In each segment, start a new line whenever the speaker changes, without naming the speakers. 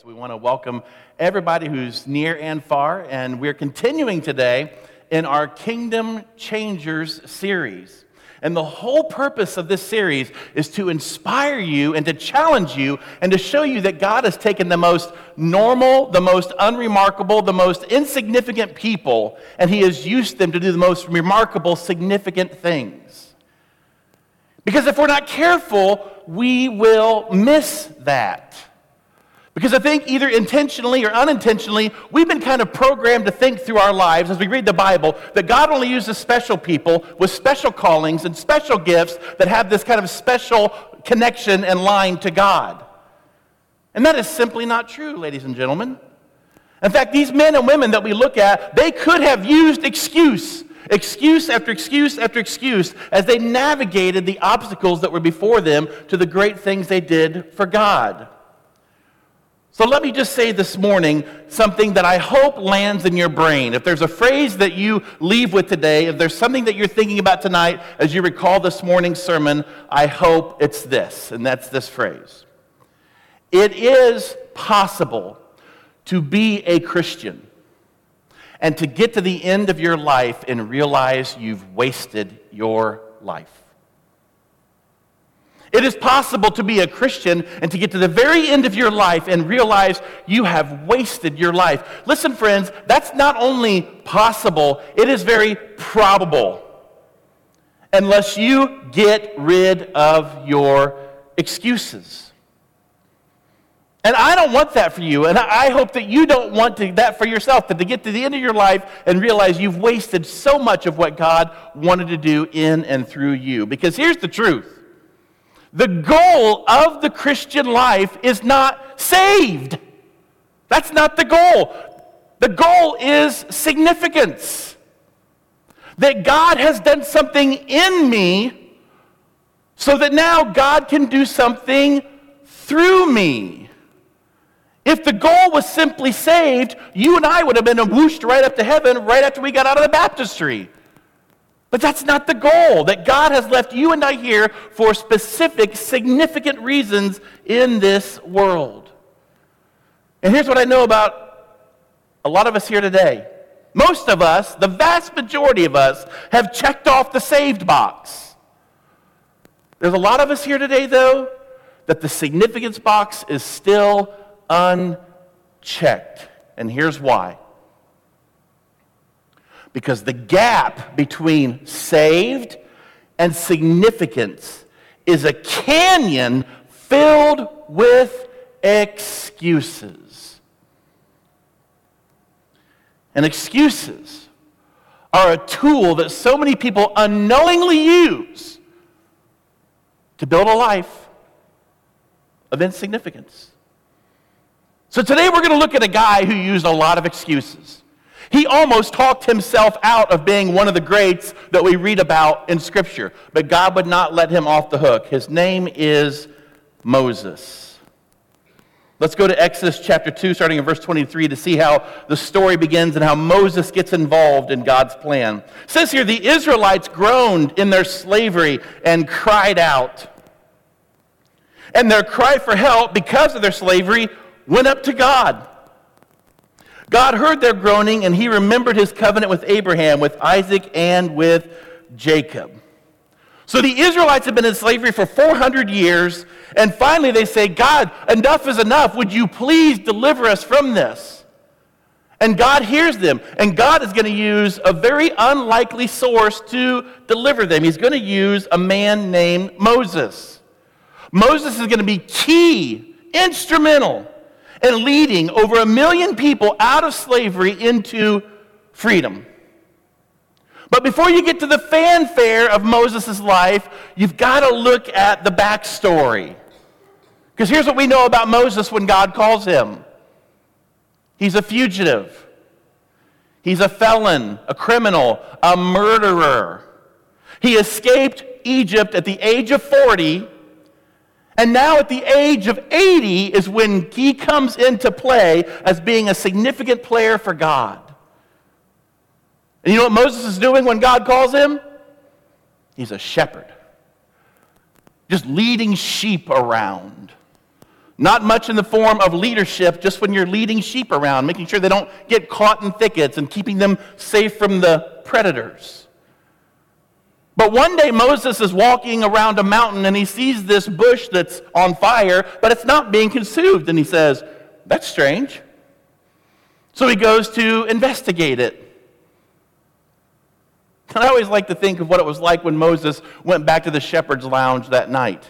So we want to welcome everybody who's near and far, and we're continuing today in our Kingdom Changers series. And the whole purpose of this series is to inspire you and to challenge you and to show you that God has taken the most normal, the most unremarkable, the most insignificant people, and He has used them to do the most remarkable, significant things. Because if we're not careful, we will miss that. Because I think either intentionally or unintentionally, we've been kind of programmed to think through our lives as we read the Bible that God only uses special people with special callings and special gifts that have this kind of special connection and line to God. And that is simply not true, ladies and gentlemen. In fact, these men and women that we look at, they could have used excuse, excuse after excuse after excuse, as they navigated the obstacles that were before them to the great things they did for God. So let me just say this morning something that I hope lands in your brain. If there's a phrase that you leave with today, if there's something that you're thinking about tonight as you recall this morning's sermon, I hope it's this, and that's this phrase. It is possible to be a Christian and to get to the end of your life and realize you've wasted your life. It is possible to be a Christian and to get to the very end of your life and realize you have wasted your life. Listen, friends, that's not only possible, it is very probable. Unless you get rid of your excuses. And I don't want that for you, and I hope that you don't want to, that for yourself, that to get to the end of your life and realize you've wasted so much of what God wanted to do in and through you. Because here's the truth the goal of the Christian life is not saved. That's not the goal. The goal is significance. That God has done something in me so that now God can do something through me. If the goal was simply saved, you and I would have been whooshed right up to heaven right after we got out of the baptistry. But that's not the goal. That God has left you and I here for specific, significant reasons in this world. And here's what I know about a lot of us here today. Most of us, the vast majority of us, have checked off the saved box. There's a lot of us here today, though, that the significance box is still unchecked. And here's why because the gap between saved and significance is a canyon filled with excuses. And excuses are a tool that so many people unknowingly use to build a life of insignificance. So today we're going to look at a guy who used a lot of excuses. He almost talked himself out of being one of the greats that we read about in Scripture, but God would not let him off the hook. His name is Moses. Let's go to Exodus chapter 2, starting in verse 23, to see how the story begins and how Moses gets involved in God's plan. It says here, the Israelites groaned in their slavery and cried out. And their cry for help because of their slavery went up to God. God heard their groaning, and he remembered his covenant with Abraham, with Isaac, and with Jacob. So the Israelites have been in slavery for 400 years, and finally they say, God, enough is enough. Would you please deliver us from this? And God hears them, and God is going to use a very unlikely source to deliver them. He's going to use a man named Moses. Moses is going to be key, instrumental and leading over a million people out of slavery into freedom. But before you get to the fanfare of Moses' life, you've got to look at the backstory. Because here's what we know about Moses when God calls him he's a fugitive, he's a felon, a criminal, a murderer. He escaped Egypt at the age of 40 and now, at the age of 80, is when he comes into play as being a significant player for God. And you know what Moses is doing when God calls him? He's a shepherd, just leading sheep around. Not much in the form of leadership, just when you're leading sheep around, making sure they don't get caught in thickets and keeping them safe from the predators. But one day Moses is walking around a mountain and he sees this bush that's on fire, but it's not being consumed. And he says, That's strange. So he goes to investigate it. And I always like to think of what it was like when Moses went back to the shepherd's lounge that night.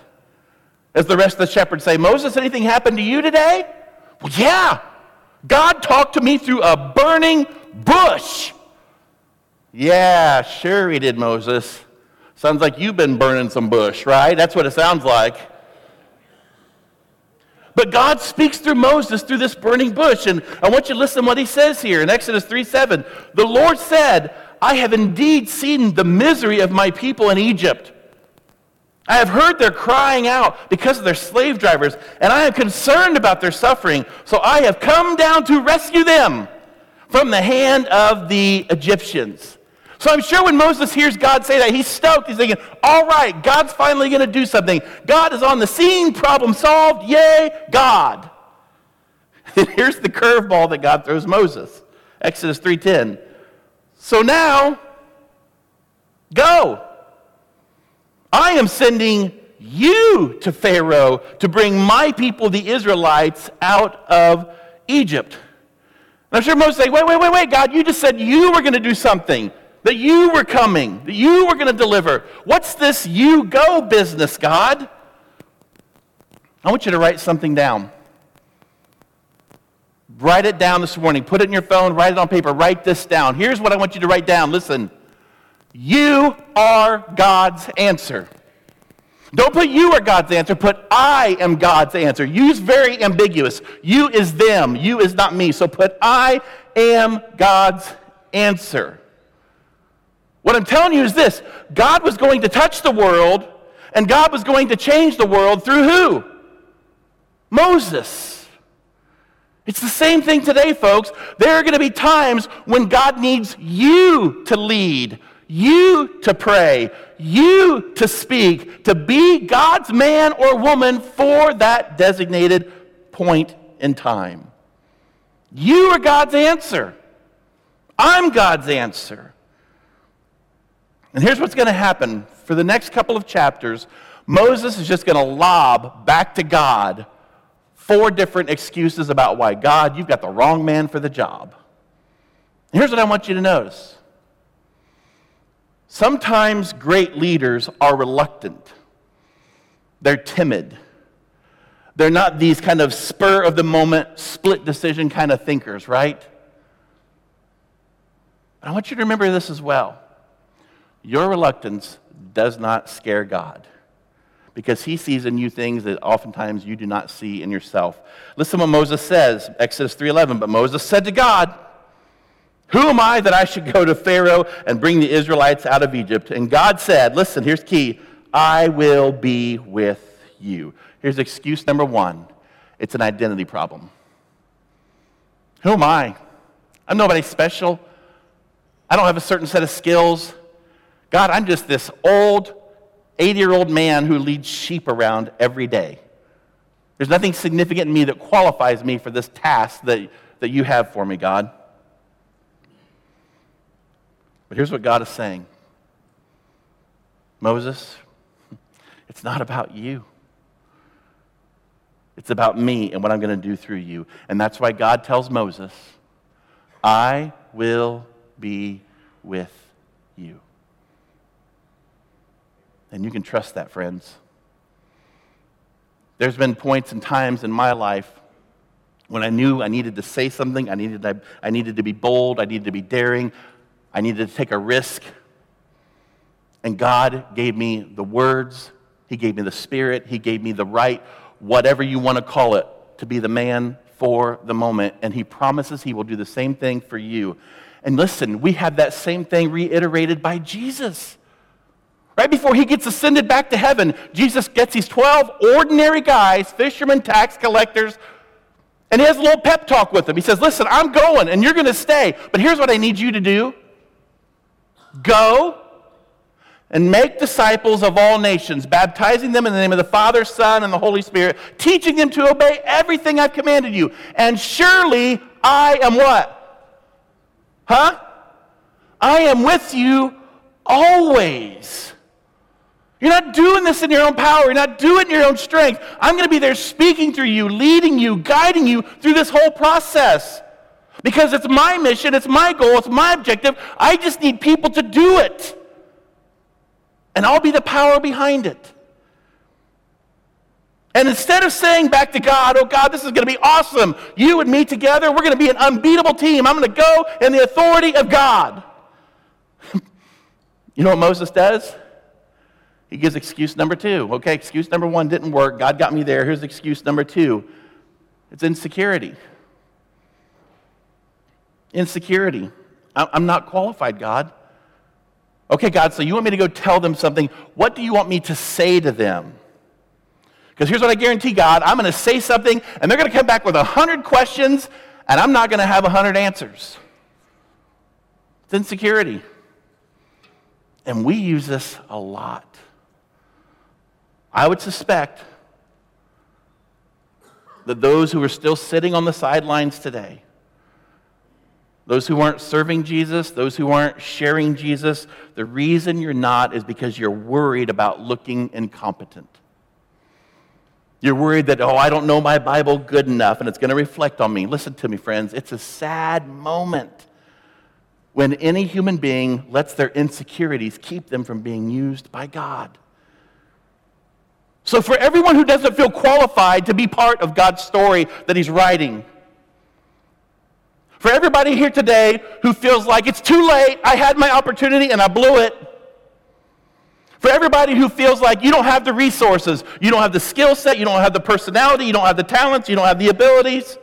As the rest of the shepherds say, Moses, anything happened to you today? Well, yeah. God talked to me through a burning bush. Yeah, sure he did, Moses. Sounds like you've been burning some bush, right? That's what it sounds like. But God speaks through Moses through this burning bush. And I want you to listen to what he says here in Exodus 3 7. The Lord said, I have indeed seen the misery of my people in Egypt I have heard their crying out because of their slave drivers, and I am concerned about their suffering. So I have come down to rescue them from the hand of the Egyptians. So I'm sure when Moses hears God say that, he's stoked. He's thinking, all right, God's finally going to do something. God is on the scene, problem solved. Yay, God. And here's the curveball that God throws Moses. Exodus 3:10. So now, go. I am sending you to Pharaoh to bring my people, the Israelites, out of Egypt. And I'm sure most say, wait, wait, wait, wait, God, you just said you were going to do something, that you were coming, that you were going to deliver. What's this you go business, God? I want you to write something down. Write it down this morning. Put it in your phone, write it on paper. Write this down. Here's what I want you to write down. Listen. You are God's answer. Don't put you are God's answer, put I am God's answer. You's very ambiguous. You is them, you is not me. So put I am God's answer. What I'm telling you is this God was going to touch the world, and God was going to change the world through who? Moses. It's the same thing today, folks. There are going to be times when God needs you to lead, you to pray, you to speak, to be God's man or woman for that designated point in time. You are God's answer. I'm God's answer. And here's what's going to happen for the next couple of chapters Moses is just going to lob back to God four different excuses about why God, you've got the wrong man for the job. Here's what I want you to notice Sometimes great leaders are reluctant, they're timid. They're not these kind of spur of the moment, split decision kind of thinkers, right? But I want you to remember this as well. Your reluctance does not scare God because he sees in you things that oftentimes you do not see in yourself. Listen what Moses says, Exodus 3:11, but Moses said to God, who am I that I should go to Pharaoh and bring the Israelites out of Egypt? And God said, Listen, here's key I will be with you. Here's excuse number one it's an identity problem. Who am I? I'm nobody special. I don't have a certain set of skills. God, I'm just this old, 80 year old man who leads sheep around every day. There's nothing significant in me that qualifies me for this task that, that you have for me, God. But here's what God is saying Moses, it's not about you. It's about me and what I'm going to do through you. And that's why God tells Moses, I will be with you. And you can trust that, friends. There's been points and times in my life when I knew I needed to say something, I needed, to, I needed to be bold, I needed to be daring, I needed to take a risk. And God gave me the words, He gave me the Spirit, He gave me the right, whatever you want to call it, to be the man for the moment. And He promises He will do the same thing for you. And listen, we have that same thing reiterated by Jesus. Right before he gets ascended back to heaven, Jesus gets these 12 ordinary guys, fishermen, tax collectors, and he has a little pep talk with them. He says, Listen, I'm going and you're going to stay, but here's what I need you to do Go and make disciples of all nations, baptizing them in the name of the Father, Son, and the Holy Spirit, teaching them to obey everything I've commanded you. And surely I am what? Huh? I am with you always. You're not doing this in your own power. You're not doing it in your own strength. I'm going to be there speaking through you, leading you, guiding you through this whole process. Because it's my mission, it's my goal, it's my objective. I just need people to do it. And I'll be the power behind it. And instead of saying back to God, oh God, this is going to be awesome, you and me together, we're going to be an unbeatable team. I'm going to go in the authority of God. you know what Moses does? He gives excuse number two. Okay, excuse number one didn't work. God got me there. Here's excuse number two it's insecurity. Insecurity. I'm not qualified, God. Okay, God, so you want me to go tell them something. What do you want me to say to them? Because here's what I guarantee, God I'm going to say something, and they're going to come back with a 100 questions, and I'm not going to have a 100 answers. It's insecurity. And we use this a lot. I would suspect that those who are still sitting on the sidelines today, those who aren't serving Jesus, those who aren't sharing Jesus, the reason you're not is because you're worried about looking incompetent. You're worried that, oh, I don't know my Bible good enough and it's going to reflect on me. Listen to me, friends. It's a sad moment when any human being lets their insecurities keep them from being used by God. So, for everyone who doesn't feel qualified to be part of God's story that He's writing, for everybody here today who feels like it's too late, I had my opportunity and I blew it. For everybody who feels like you don't have the resources, you don't have the skill set, you don't have the personality, you don't have the talents, you don't have the abilities.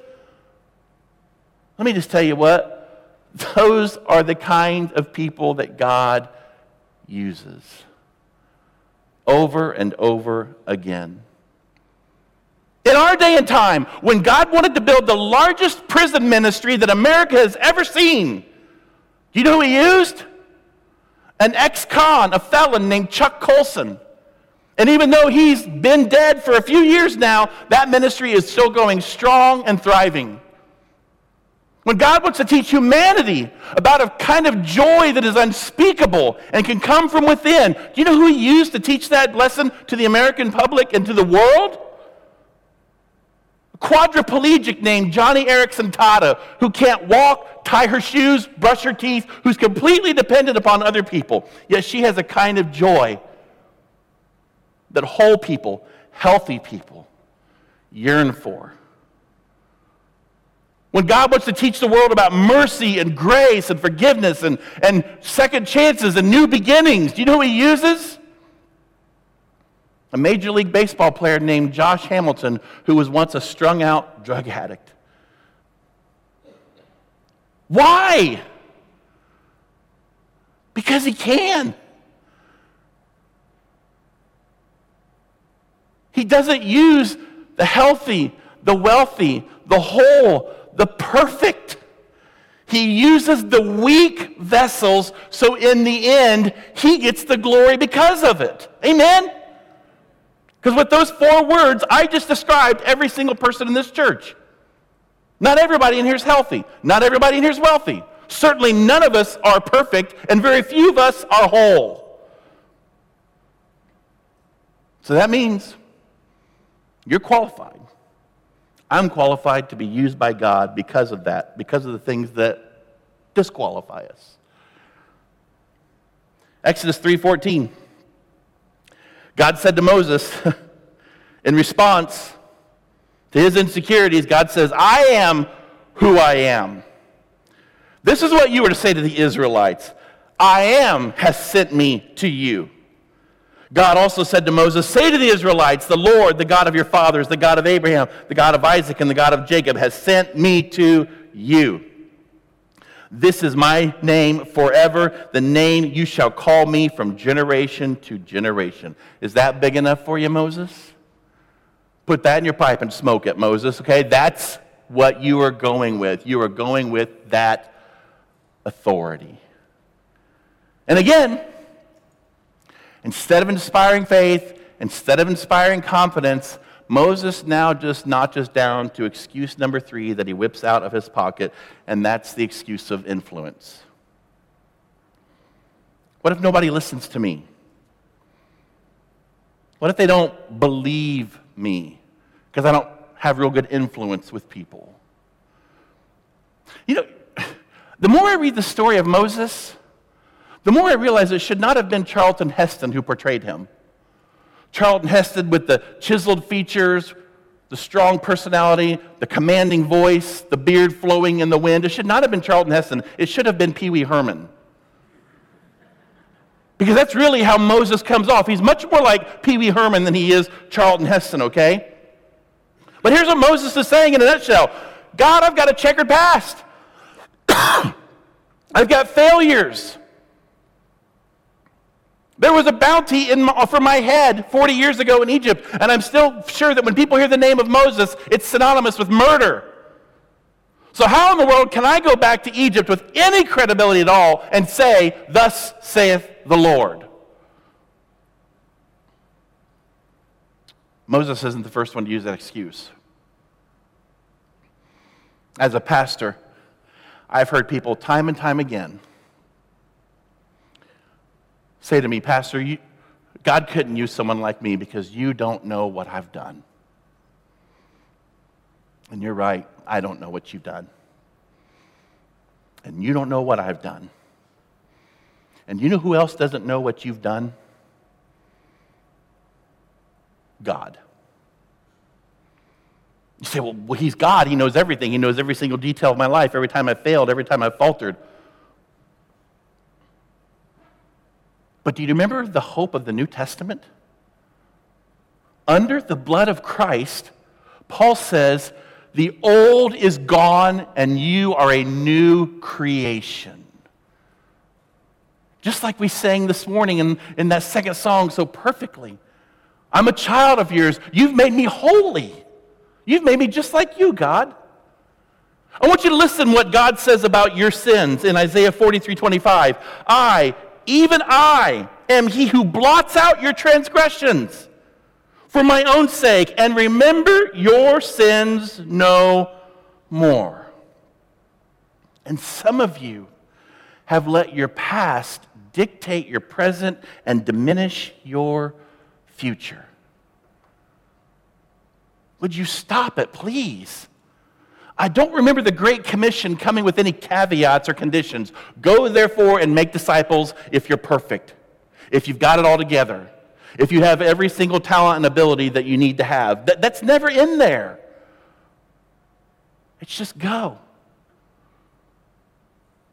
Let me just tell you what those are the kind of people that God uses over and over again. In our day and time, when God wanted to build the largest prison ministry that America has ever seen, you know who he used? An ex con, a felon named Chuck Colson. And even though he's been dead for a few years now, that ministry is still going strong and thriving. When God wants to teach humanity about a kind of joy that is unspeakable and can come from within, do you know who he used to teach that lesson to the American public and to the world? A quadriplegic named Joni Eareckson Tada, who can't walk, tie her shoes, brush her teeth, who's completely dependent upon other people. Yet she has a kind of joy that whole people, healthy people, yearn for. When God wants to teach the world about mercy and grace and forgiveness and, and second chances and new beginnings, do you know who he uses? A Major League Baseball player named Josh Hamilton, who was once a strung out drug addict. Why? Because he can. He doesn't use the healthy, the wealthy, the whole, the perfect. He uses the weak vessels, so in the end, he gets the glory because of it. Amen? Because with those four words, I just described every single person in this church. Not everybody in here is healthy. Not everybody in here is wealthy. Certainly, none of us are perfect, and very few of us are whole. So that means you're qualified. I'm qualified to be used by God because of that, because of the things that disqualify us. Exodus 3:14. God said to Moses in response to his insecurities, God says, "I am who I am." This is what you were to say to the Israelites. I am has sent me to you. God also said to Moses, Say to the Israelites, The Lord, the God of your fathers, the God of Abraham, the God of Isaac, and the God of Jacob, has sent me to you. This is my name forever, the name you shall call me from generation to generation. Is that big enough for you, Moses? Put that in your pipe and smoke it, Moses, okay? That's what you are going with. You are going with that authority. And again, Instead of inspiring faith, instead of inspiring confidence, Moses now just notches down to excuse number three that he whips out of his pocket, and that's the excuse of influence. What if nobody listens to me? What if they don't believe me? Because I don't have real good influence with people. You know, the more I read the story of Moses, the more I realize it should not have been Charlton Heston who portrayed him. Charlton Heston with the chiseled features, the strong personality, the commanding voice, the beard flowing in the wind. It should not have been Charlton Heston. It should have been Pee Wee Herman. Because that's really how Moses comes off. He's much more like Pee Wee Herman than he is Charlton Heston, okay? But here's what Moses is saying in a nutshell God, I've got a checkered past. I've got failures. There was a bounty my, for my head 40 years ago in Egypt, and I'm still sure that when people hear the name of Moses, it's synonymous with murder. So, how in the world can I go back to Egypt with any credibility at all and say, Thus saith the Lord? Moses isn't the first one to use that excuse. As a pastor, I've heard people time and time again say to me, Pastor, you, God couldn't use someone like me because you don't know what I've done. And you're right, I don't know what you've done. And you don't know what I've done. And you know who else doesn't know what you've done? God. You say, well, well, he's God. He knows everything. He knows every single detail of my life, every time I failed, every time I faltered. But do you remember the hope of the New Testament? Under the blood of Christ, Paul says, the old is gone and you are a new creation. Just like we sang this morning in, in that second song so perfectly. I'm a child of yours. You've made me holy. You've made me just like you, God. I want you to listen what God says about your sins in Isaiah 43 25. I, even I, am he who blots out your transgressions for my own sake, and remember your sins no more. And some of you have let your past dictate your present and diminish your future. Would you stop it, please? I don't remember the Great Commission coming with any caveats or conditions. Go, therefore, and make disciples if you're perfect, if you've got it all together, if you have every single talent and ability that you need to have. That, that's never in there. It's just go.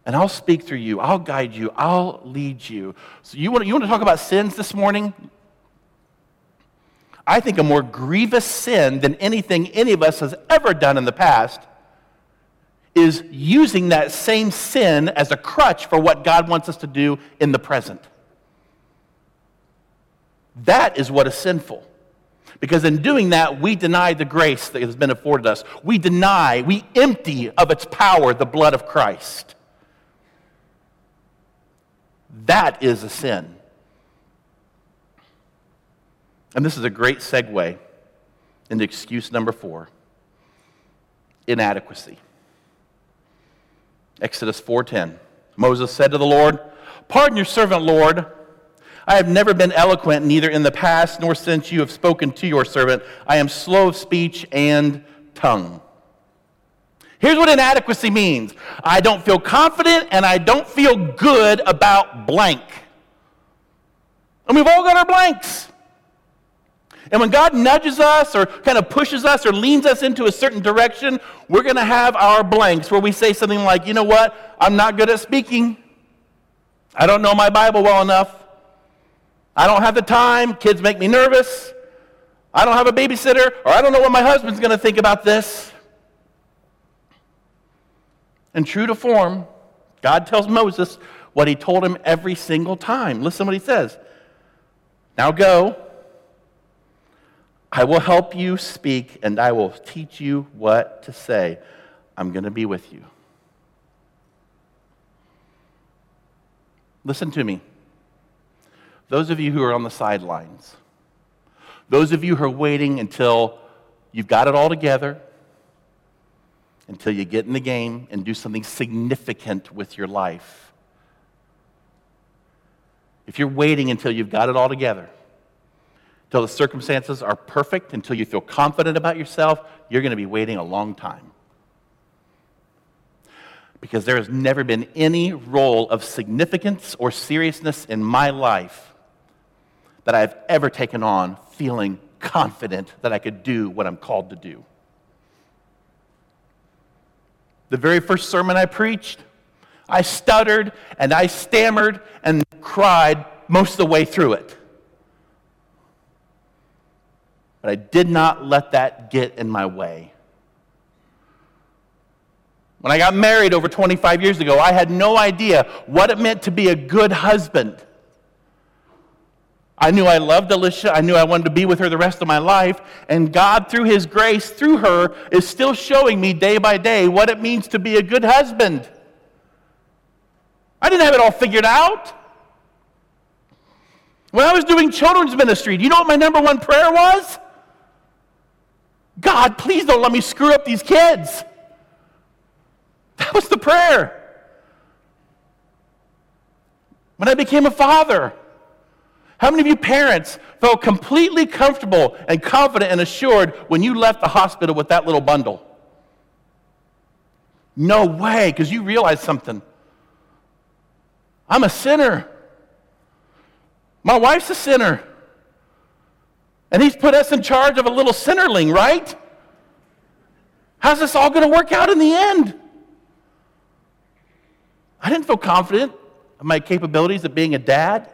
And I'll speak through you, I'll guide you, I'll lead you. So, you want, you want to talk about sins this morning? I think, a more grievous sin than anything any of us has ever done in the past is using that same sin as a crutch for what God wants us to do in the present. That is what is sinful. Because in doing that, we deny the grace that has been afforded us. We deny, we empty of its power the blood of Christ. That is a sin. And this is a great segue into excuse number four inadequacy. Exodus 4:10. Moses said to the Lord, "Pardon your servant, Lord. I have never been eloquent neither in the past nor since you have spoken to your servant. I am slow of speech and tongue." Here's what inadequacy means. I don't feel confident and I don't feel good about blank. And we've all got our blanks. And when God nudges us or kind of pushes us or leans us into a certain direction, we're going to have our blanks where we say something like, you know what? I'm not good at speaking. I don't know my Bible well enough. I don't have the time. Kids make me nervous. I don't have a babysitter, or I don't know what my husband's going to think about this. And true to form, God tells Moses what he told him every single time. Listen to what he says. Now go I will help you speak and I will teach you what to say. I'm going to be with you. Listen to me. those of you who are on the sidelines, those of you who are waiting until you've got it all together, until you get in the game and do something significant with your life. If you're waiting until you've got it all together, until the circumstances are perfect, until you feel confident about yourself, you're going to be waiting a long time. Because there has never been any role of significance or seriousness in my life that I've ever taken on feeling confident that I could do what I'm called to do. The very first sermon I preached, I stuttered and I stammered and cried most of the way through it. But I did not let that get in my way. When I got married over 25 years ago, I had no idea what it meant to be a good husband. I knew I loved Alicia. I knew I wanted to be with her the rest of my life. And God, through His grace, through her, is still showing me day by day what it means to be a good husband. I didn't have it all figured out. When I was doing children's ministry, do you know what my number one prayer was? God, please don't let me screw up these kids. That was the prayer. When I became a father, how many of you parents felt completely comfortable and confident and assured when you left the hospital with that little bundle? No way, because you realized something. I'm a sinner. My wife's a sinner. And he's put us in charge of a little sinnerling, right? How's this all going to work out in the end? I didn't feel confident of my capabilities of being a dad.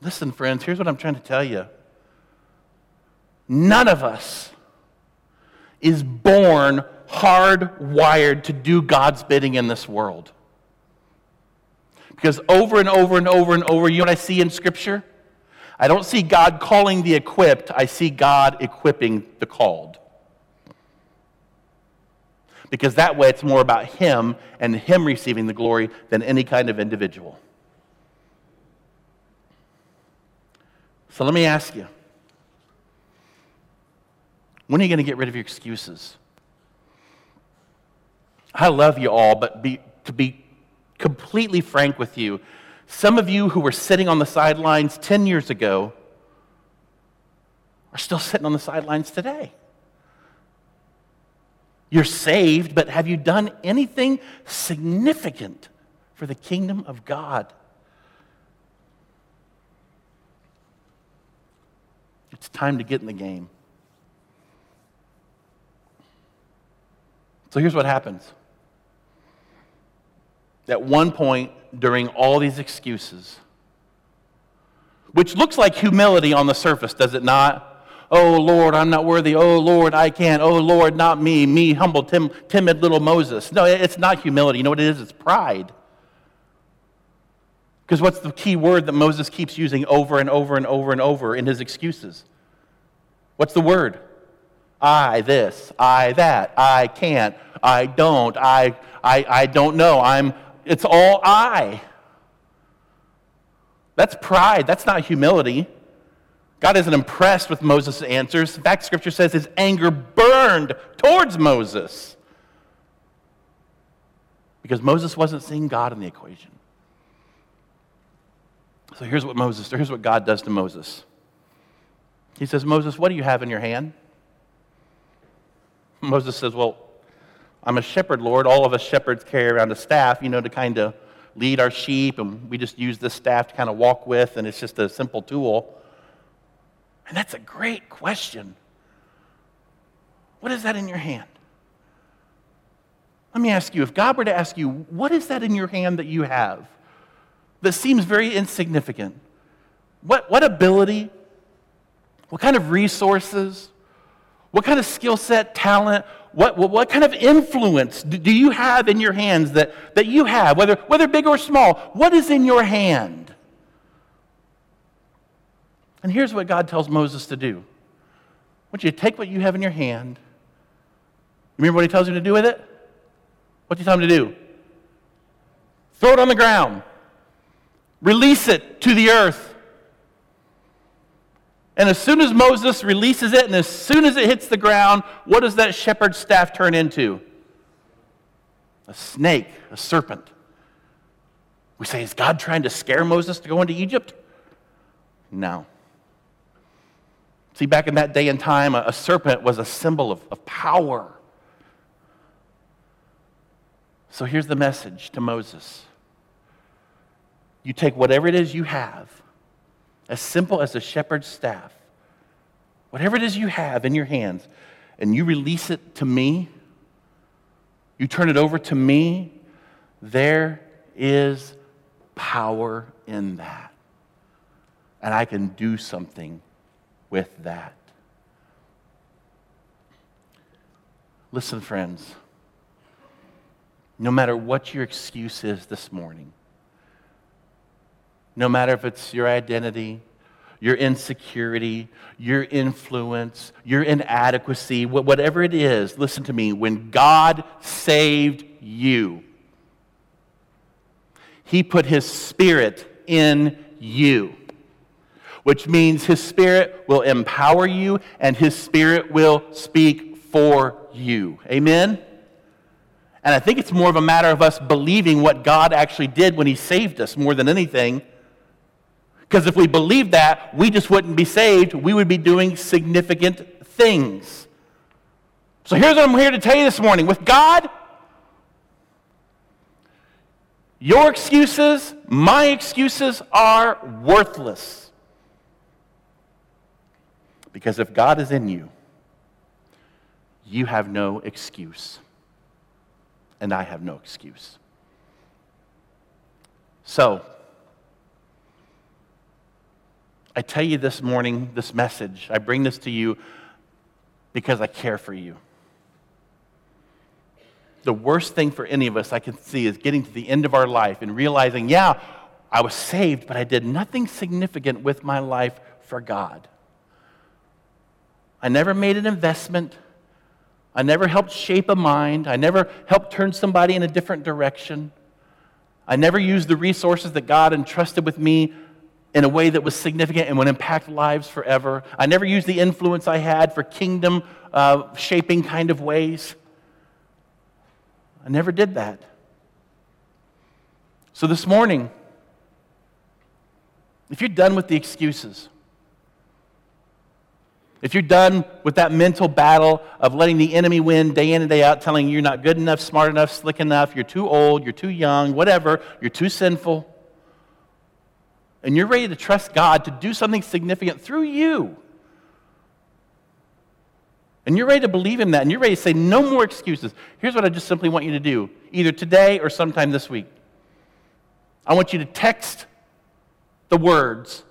Listen, friends, here's what I'm trying to tell you. None of us is born hardwired to do God's bidding in this world. Because over and over and over and over, you know what I see in Scripture? I don't see God calling the equipped, I see God equipping the called. Because that way it's more about Him and Him receiving the glory than any kind of individual. So let me ask you when are you going to get rid of your excuses? I love you all, but be, to be completely frank with you, some of you who were sitting on the sidelines 10 years ago are still sitting on the sidelines today. You're saved, but have you done anything significant for the kingdom of God? It's time to get in the game. So here's what happens. At one point during all these excuses, which looks like humility on the surface, does it not? Oh Lord, I'm not worthy. Oh Lord, I can't. Oh Lord, not me. Me, humble, tim- timid little Moses. No, it's not humility. You know what it is? It's pride. Because what's the key word that Moses keeps using over and over and over and over in his excuses? What's the word? I this, I that, I can't, I don't, I, I, I don't know. I'm, it's all I. That's pride. That's not humility. God isn't impressed with Moses' answers. In fact, Scripture says his anger burned towards Moses because Moses wasn't seeing God in the equation. So here's what Moses, here's what God does to Moses. He says, Moses, what do you have in your hand? Moses says, Well, I'm a shepherd, Lord. All of us shepherds carry around a staff, you know, to kind of lead our sheep, and we just use this staff to kind of walk with, and it's just a simple tool. And that's a great question. What is that in your hand? Let me ask you if God were to ask you, what is that in your hand that you have that seems very insignificant? What, what ability, what kind of resources? What kind of skill set, talent, what, what, kind of influence do, do you have in your hands that, that you have, whether, whether big or small? What is in your hand? And here's what God tells Moses to do I want you to take what you have in your hand. Remember what he tells you to do with it? What What's he tell him to do? Throw it on the ground. Release it to the earth. And as soon as Moses releases it, and as soon as it hits the ground, what does that shepherd's staff turn into? A snake, a serpent. We say, is God trying to scare Moses to go into Egypt? No. See, back in that day and time, a, serpent was a symbol of, of power. So here's the message to Moses you take whatever it is you have, as simple as a shepherd's staff, whatever it is you have in your hands, and you release it to me, you turn it over to me, there is power in that. And I can do something with that. Listen, friends, no matter what your excuse is this morning, no matter if it's your identity, your insecurity, your influence, your inadequacy, whatever it is, listen to me. When God saved you, He put His Spirit in you, which means His Spirit will empower you and His Spirit will speak for you. Amen? And I think it's more of a matter of us believing what God actually did when He saved us more than anything because if we believed that, we just wouldn't be saved. We would be doing significant things. So here's what I'm here to tell you this morning with God, your excuses, my excuses are worthless. Because if God is in you, you have no excuse. And I have no excuse. So, I tell you this morning, this message, I bring this to you because I care for you. The worst thing for any of us I can see is getting to the end of our life and realizing, yeah, I was saved, but I did nothing significant with my life for God. I never made an investment. I never helped shape a mind. I never helped turn somebody in a different direction. I never used the resources that God entrusted with me in a way that was significant and would impact lives forever. I never used the influence I had for kingdom uh, shaping kind of ways. I never did that. So this morning, if you're done with the excuses, if you're done with that mental battle of letting the enemy win day in and day out, telling you you're not good enough, smart enough, slick enough, you're too old, you're too young, whatever, you're too sinful, and you're ready to trust God to do something significant through you, and you're ready to believe in that, and you're ready to say, no more excuses. Here's what I just simply want you to do, either today or sometime this week. I want you to text the words,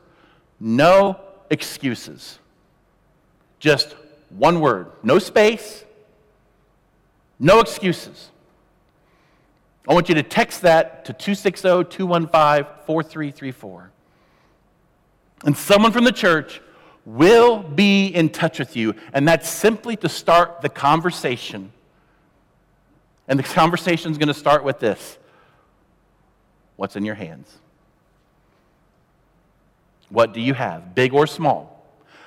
no excuses. Just one word, no space, no excuses. I want you to text that to 260 215 4334. And someone from the church will be in touch with you. And that's simply to start the conversation. And the conversation is going to start with this What's in your hands? What do you have, big or small?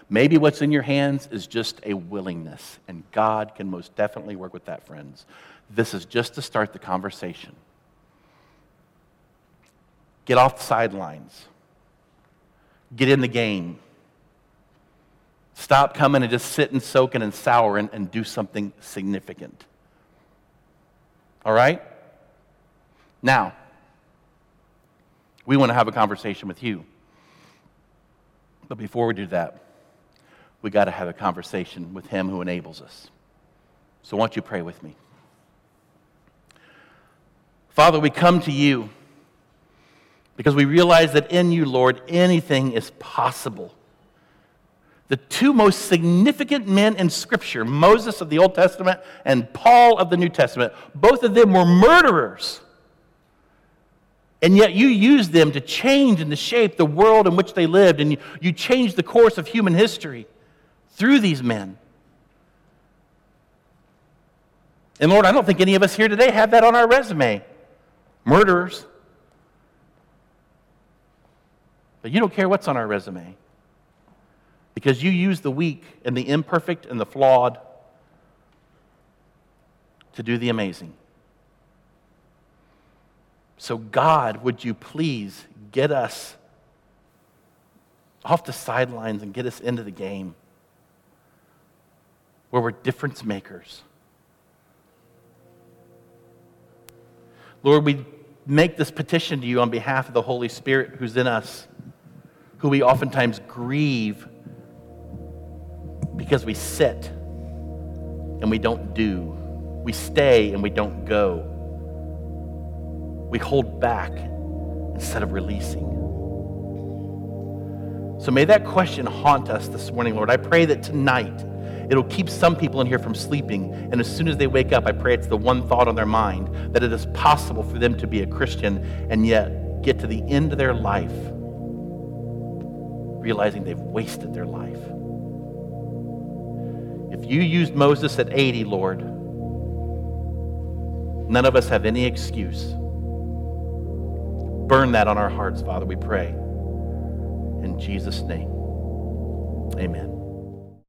Maybe what's in your hands is just a willingness, and God can most definitely work with that, friends. This is just to start the conversation. Get off the sidelines. Get in the game. Stop coming and just sitting, soaking, and souring and do something significant. All right? Now, we want to have a conversation with you. But before we do that, we got to have a conversation with Him who enables us. So, won't you pray with me? Father, we come to you because we realize that in you, Lord, anything is possible. The two most significant men in Scripture, Moses of the Old Testament and Paul of the New Testament, both of them were murderers. And yet you used them to change and to shape the world in which they lived, and you, changed the course of human history through these men. And Lord, I don't think any of us here today have that on our resume. Murderers. That you don't care what's on our resume because you use the weak and the imperfect and the flawed to do the amazing. So, God, would you please get us off the sidelines and get us into the game where we're difference makers? Lord, we make this petition to you on behalf of the Holy Spirit who's in us, who we oftentimes grieve because we sit and we don't do. We stay and we don't go. We hold back instead of releasing. So may that question haunt us this morning, Lord. I pray that tonight it'll keep some people in here from sleeping. And as soon as they wake up, I pray it's the one thought on their mind that it is possible for them to be a Christian and yet get to the end of their life realizing they've wasted their life. If you used Moses at 80, Lord, none of us have any excuse. Burn that on our hearts, Father, we pray. In Jesus' name, amen.